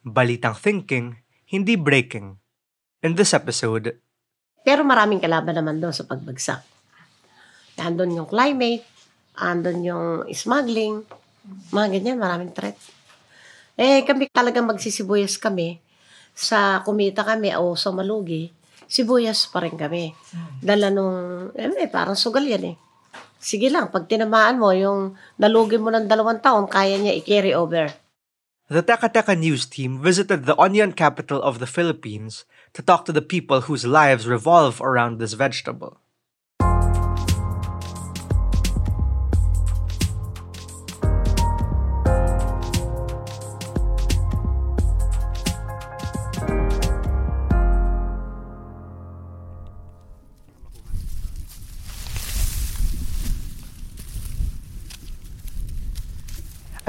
Balitang thinking, hindi breaking. In this episode, Pero maraming kalaban naman doon sa pagbagsak. Andun yung climate, andun yung smuggling, mga ganyan, maraming threat. Eh, kami talagang magsisibuyas kami. Sa kumita kami o sa malugi, sibuyas pa rin kami. Dala nung, eh, parang sugal yan eh. Sige lang, pag tinamaan mo, yung nalugi mo ng dalawang taon, kaya niya i-carry over. The Teka News team visited the onion capital of the Philippines to talk to the people whose lives revolve around this vegetable.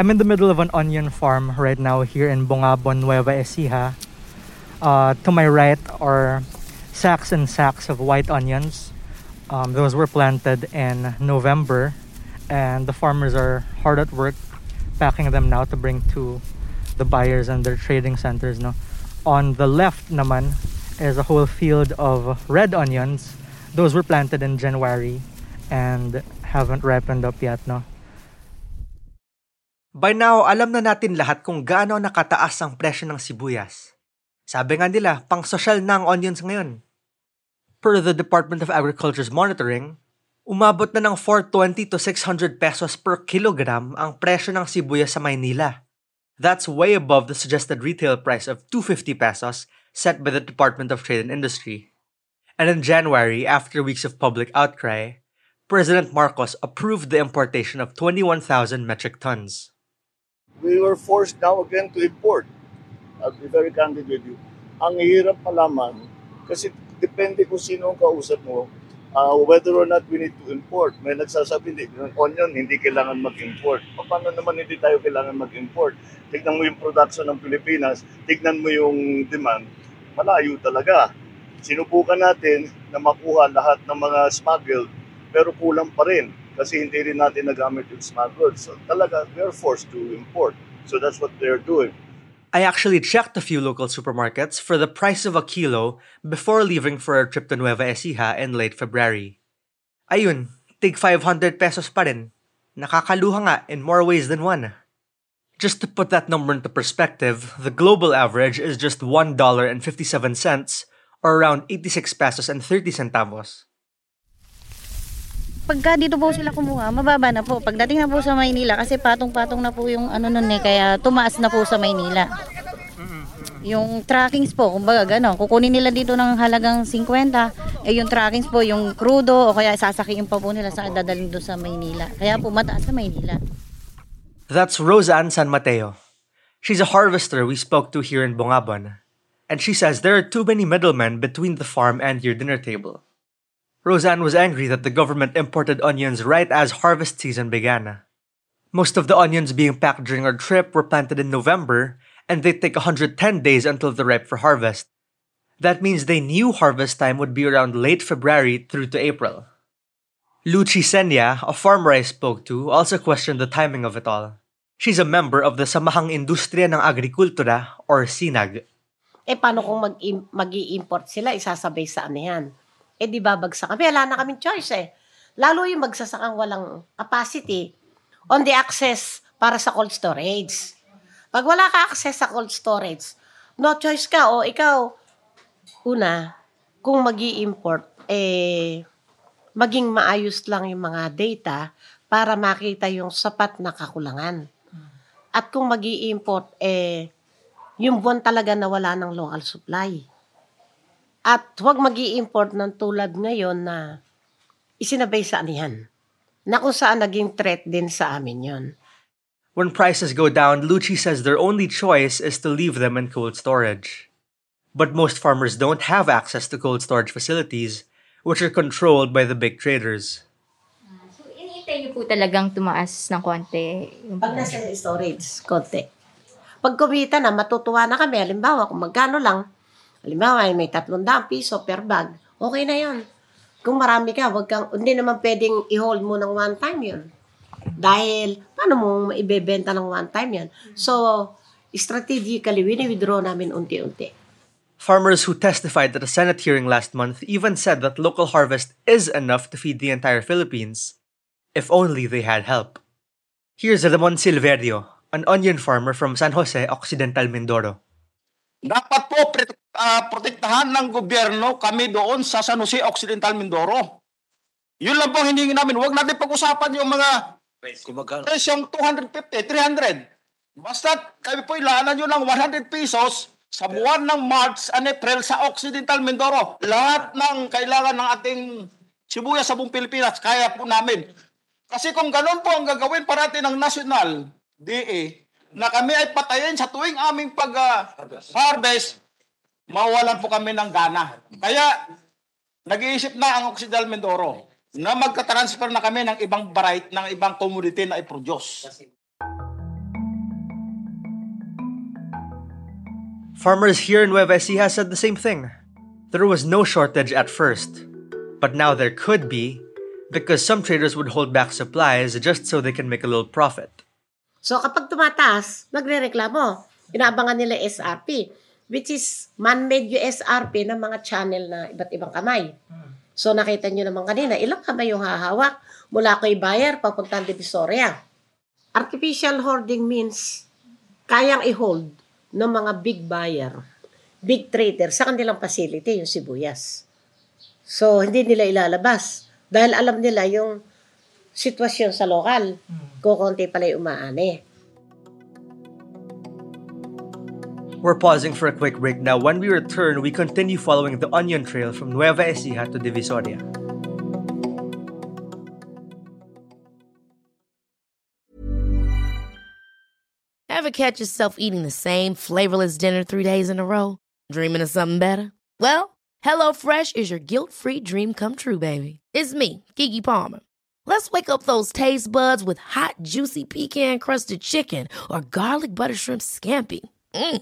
I'm in the middle of an onion farm right now here in Bongabon, Nueva Ecija. Uh, to my right are sacks and sacks of white onions. Um, those were planted in November, and the farmers are hard at work packing them now to bring to the buyers and their trading centers. No, on the left, naman is a whole field of red onions. Those were planted in January and haven't ripened up yet. No, By now, alam na natin lahat kung gaano nakataas ang presyo ng sibuyas. Sabi nga nila, pang social na ang onions ngayon. Per the Department of Agriculture's monitoring, umabot na ng 420 to 600 pesos per kilogram ang presyo ng sibuyas sa Maynila. That's way above the suggested retail price of 250 pesos set by the Department of Trade and Industry. And in January, after weeks of public outcry, President Marcos approved the importation of 21,000 metric tons. We were forced now again to import. I'll be very candid with you. Ang hirap malaman kasi depende kung sino ang kausap mo uh, whether or not we need to import. May nagsasabi, hindi, onion, hindi kailangan mag-import. Paano naman hindi tayo kailangan mag-import? Tignan mo yung production ng Pilipinas, tignan mo yung demand, malayo talaga. Sinubukan natin na makuha lahat ng mga smuggled, pero kulang pa rin kasi hindi rin natin nagamit yung smuggled. So talaga, we're forced to import. So that's what they're doing. I actually checked a few local supermarkets for the price of a kilo before leaving for a trip to Nueva Ecija in late February. Ayun, tig 500 pesos pa rin. Nakakaluha nga in more ways than one. Just to put that number into perspective, the global average is just $1.57 or around 86 pesos and 30 centavos. Pagka dito po sila kumuha, mababa na po. Pagdating na po sa Maynila, kasi patong-patong na po yung ano nun eh, kaya tumaas na po sa Maynila. Yung trackings po, kumbaga gano'n, kukunin nila dito ng halagang 50, eh yung trackings po, yung crudo, o kaya sasakiin pa po nila sa dadalhin doon sa Maynila. Kaya po mataas sa Maynila. That's Roseanne San Mateo. She's a harvester we spoke to here in Bongabon. And she says there are too many middlemen between the farm and your dinner table. Roseanne was angry that the government imported onions right as harvest season began. Most of the onions being packed during our trip were planted in November, and they take 110 days until they're ripe for harvest. That means they knew harvest time would be around late February through to April. Luchi Senya, a farmer I spoke to, also questioned the timing of it all. She's a member of the Samahang Industriya ng Agrikultura, or SINAG. Eh, paano kung mag mag-i-import sila, isasabay sa ano yan? Eh, di babagsak kami. Wala na kaming choice eh. Lalo yung magsasakang walang capacity on the access para sa cold storage. Pag wala ka access sa cold storage, no choice ka. O ikaw, una, kung mag import eh, maging maayos lang yung mga data para makita yung sapat na kakulangan. At kung mag import eh, yung buwan talaga na wala ng local supply. At huwag mag import ng tulad ngayon na isinabay sa anihan. Na kung saan naging threat din sa amin yon. When prices go down, Lucci says their only choice is to leave them in cold storage. But most farmers don't have access to cold storage facilities, which are controlled by the big traders. So, iniintay niyo po talagang tumaas ng konti. Yung Pag nasa storage, konti. Pag kumita na, matutuwa na kami. Halimbawa, kung magkano lang, halimbawa, may 300 piso per bag, okay na yon. Kung marami ka, wag kang, hindi naman pwedeng i-hold mo ng one time yon. Dahil, paano mo maibebenta ng one time yan? So, strategically, wini-withdraw namin unti-unti. Farmers who testified at a Senate hearing last month even said that local harvest is enough to feed the entire Philippines, if only they had help. Here's Ramon Silverio, an onion farmer from San Jose, Occidental Mindoro. Dapat po ah, protektahan ng gobyerno kami doon sa San Jose Occidental Mindoro. Yun lang po ang hiningi namin. Huwag natin pag-usapan yung mga presyong 250, 300. Basta kami po ilaanan nyo ng 100 pesos sa buwan ng March and April sa Occidental Mindoro. Lahat ng kailangan ng ating sibuyas sa buong Pilipinas, kaya po namin. Kasi kung ganun po ang gagawin parati ng National DA, na kami ay patayin sa tuwing aming pag-harvest, mawalan po kami ng gana. Kaya, nag-iisip na ang Occidental Mindoro na magka-transfer na kami ng ibang variety, ng ibang commodity na i-produce. Farmers here in Nueva Ecija said the same thing. There was no shortage at first, but now there could be because some traders would hold back supplies just so they can make a little profit. So kapag tumataas, magre-reklamo. Inaabangan nila SRP, which is man-made yung SRP ng mga channel na iba't ibang kamay. So nakita nyo naman kanina, ilang kamay yung hahawak mula kay buyer papuntang Divisoria. Artificial hoarding means kayang i-hold ng mga big buyer, big trader sa kanilang facility, yung sibuyas. So, hindi nila ilalabas. Dahil alam nila yung sitwasyon sa lokal. Kukunti pala yung umaani. We're pausing for a quick break now. When we return, we continue following the onion trail from Nueva Ecija to Divisoria. Ever catch yourself eating the same flavorless dinner three days in a row? Dreaming of something better? Well, HelloFresh is your guilt free dream come true, baby. It's me, Kiki Palmer. Let's wake up those taste buds with hot, juicy pecan crusted chicken or garlic butter shrimp scampi. Mm.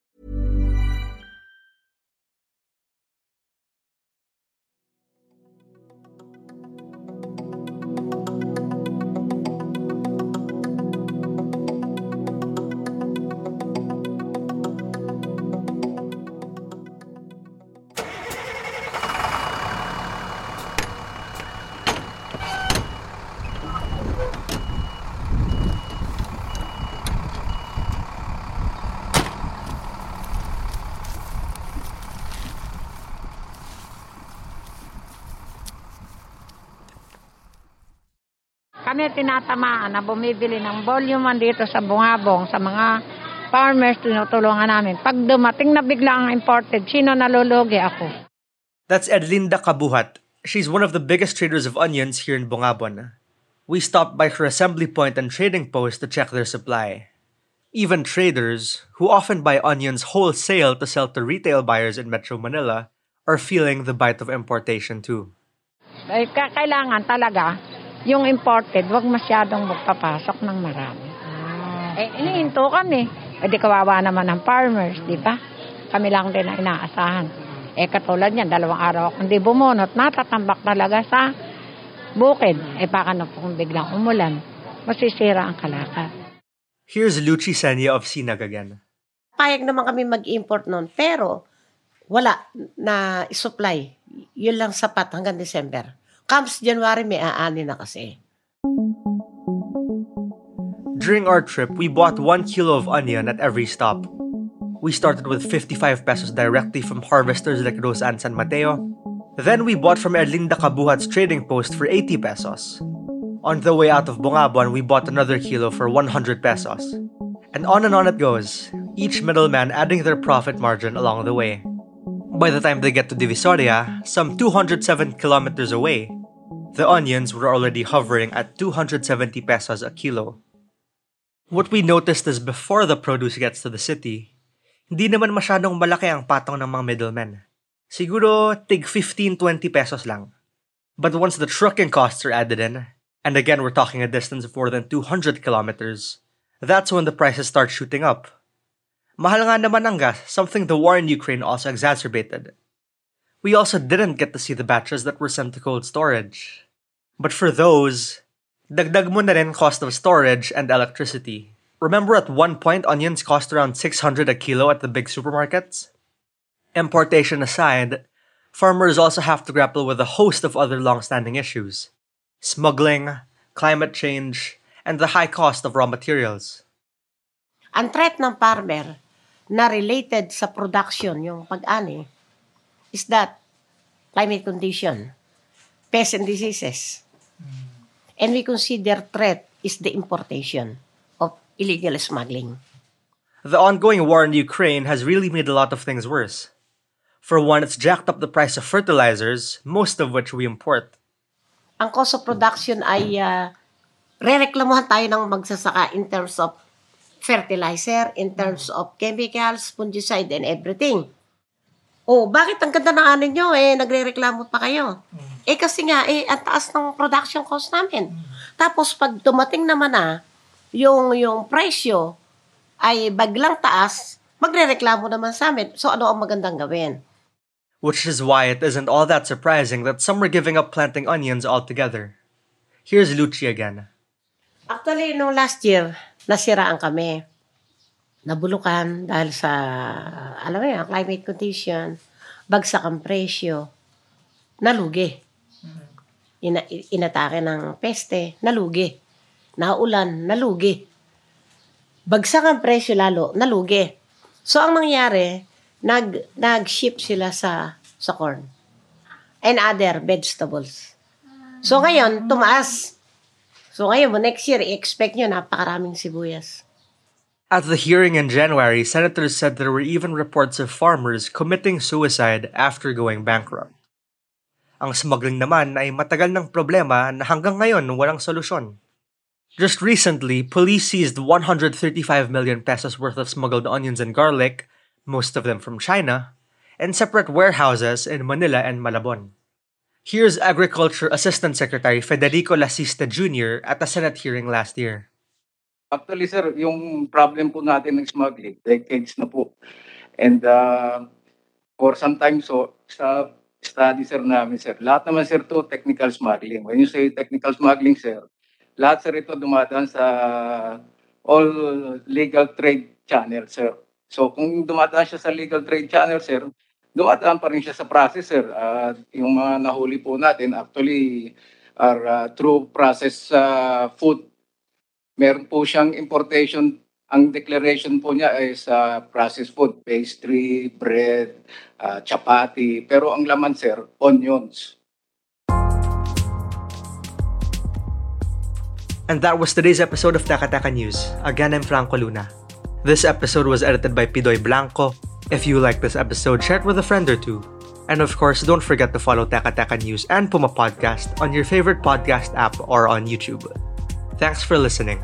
Kami tinatamaan na bumibili ng volume man dito sa Bungabong sa mga farmers tinutulungan namin. Pag dumating na bigla ang imported, sino nalulugi ako? That's Edlinda Kabuhat. She's one of the biggest traders of onions here in Bongabon. We stopped by her assembly point and trading post to check their supply. Even traders, who often buy onions wholesale to sell to retail buyers in Metro Manila, are feeling the bite of importation too. Ay, kailangan talaga yung imported, wag masyadong magpapasok ng marami. Eh, inihinto kami. Eh, di kawawa naman ng farmers, di ba? Kami lang din ang inaasahan. Eh, katulad niyan, dalawang araw akong di bumunot, natatambak talaga sa bukid. Eh baka na kung biglang umulan, masisira ang kalakal. Here's Luchi Senya of Sinag again. Payag naman kami mag-import noon, pero wala na supply. Yun lang sapat hanggang December. Comes January, may aani na kasi. During our trip, we bought one kilo of onion at every stop. We started with 55 pesos directly from harvesters like Rosa and San Mateo. Then we bought from Erlinda Kabuhat's trading post for 80 pesos. On the way out of Bongabon, we bought another kilo for 100 pesos. And on and on it goes, each middleman adding their profit margin along the way. By the time they get to Divisoria, some 207 kilometers away, the onions were already hovering at 270 pesos a kilo. What we noticed is before the produce gets to the city, hindi naman masyadong malaki ang patong ng mga middlemen. Siguro tig 15-20 pesos lang. But once the trucking costs are added in, and again we're talking a distance of more than 200 kilometers, that's when the prices start shooting up. Mahal nga naman ang gas, something the war in Ukraine also exacerbated. We also didn't get to see the batches that were sent to cold storage. But for those, dagdag mo na rin cost of storage and electricity. Remember at one point onions cost around 600 a kilo at the big supermarkets? Importation aside, farmers also have to grapple with a host of other long-standing issues. Smuggling, climate change, and the high cost of raw materials. Ang threat ng farmer na related sa production, yung pag-ani, is that climate condition, pests and diseases. And we consider threat is the importation of illegal smuggling. The ongoing war in Ukraine has really made a lot of things worse. For one, it's jacked up the price of fertilizers, most of which we import. Ang cost of production ay uh, re-reklamuhan tayo ng magsasaka in terms of fertilizer, in terms of chemicals, fungicide, and everything. Oh, bakit ang ganda ng anin nyo? Eh, nagre-reklamo pa kayo. Eh, kasi nga, eh, ang taas ng production cost namin. Tapos, pag dumating naman na, yung, yung presyo ay baglang taas, magre-reklamo naman sa amin. So, ano ang magandang gawin? Which is why it isn't all that surprising that some are giving up planting onions altogether. Here's Lucci again. Actually, no last year, nasiraan kami. Nabulukan dahil sa, alam mo yan, climate condition, bagsak ang presyo, nalugi. Ina, inatake ng peste, nalugi. Naulan, nalugi. Bagsak ang presyo lalo, nalugi. So, ang nangyari, nag, nag-ship sila sa, sa corn and other vegetables. So, ngayon, tumaas. So, ngayon, next year, i-expect nyo napakaraming sibuyas. At the hearing in January, senators said there were even reports of farmers committing suicide after going bankrupt. Ang smuggling naman ay matagal ng problema na hanggang ngayon walang solusyon. Just recently, police seized 135 million pesos worth of smuggled onions and garlic, most of them from China, in separate warehouses in Manila and Malabon. Here's Agriculture Assistant Secretary Federico Lasista Jr. at a Senate hearing last year. Actually, sir, yung problem po natin ng smuggling, decades na po. And uh, for some time, so, sa study, sir, namin, sir, lahat naman, sir, to technical smuggling. When you say technical smuggling, sir, lahat, sir, ito dumadaan sa all legal trade channel, sir. So, kung dumadaan siya sa legal trade channel, sir, dumadaan pa rin siya sa process, sir. Uh, yung mga nahuli po natin, actually, are uh, through process uh, food meron po siyang importation. Ang declaration po niya ay sa processed food, pastry, bread, uh, chapati. Pero ang laman, sir, onions. And that was today's episode of Taka Taka News. Again, I'm Franco Luna. This episode was edited by Pidoy Blanco. If you like this episode, share it with a friend or two. And of course, don't forget to follow Taka Taka News and Puma Podcast on your favorite podcast app or on YouTube. Thanks for listening.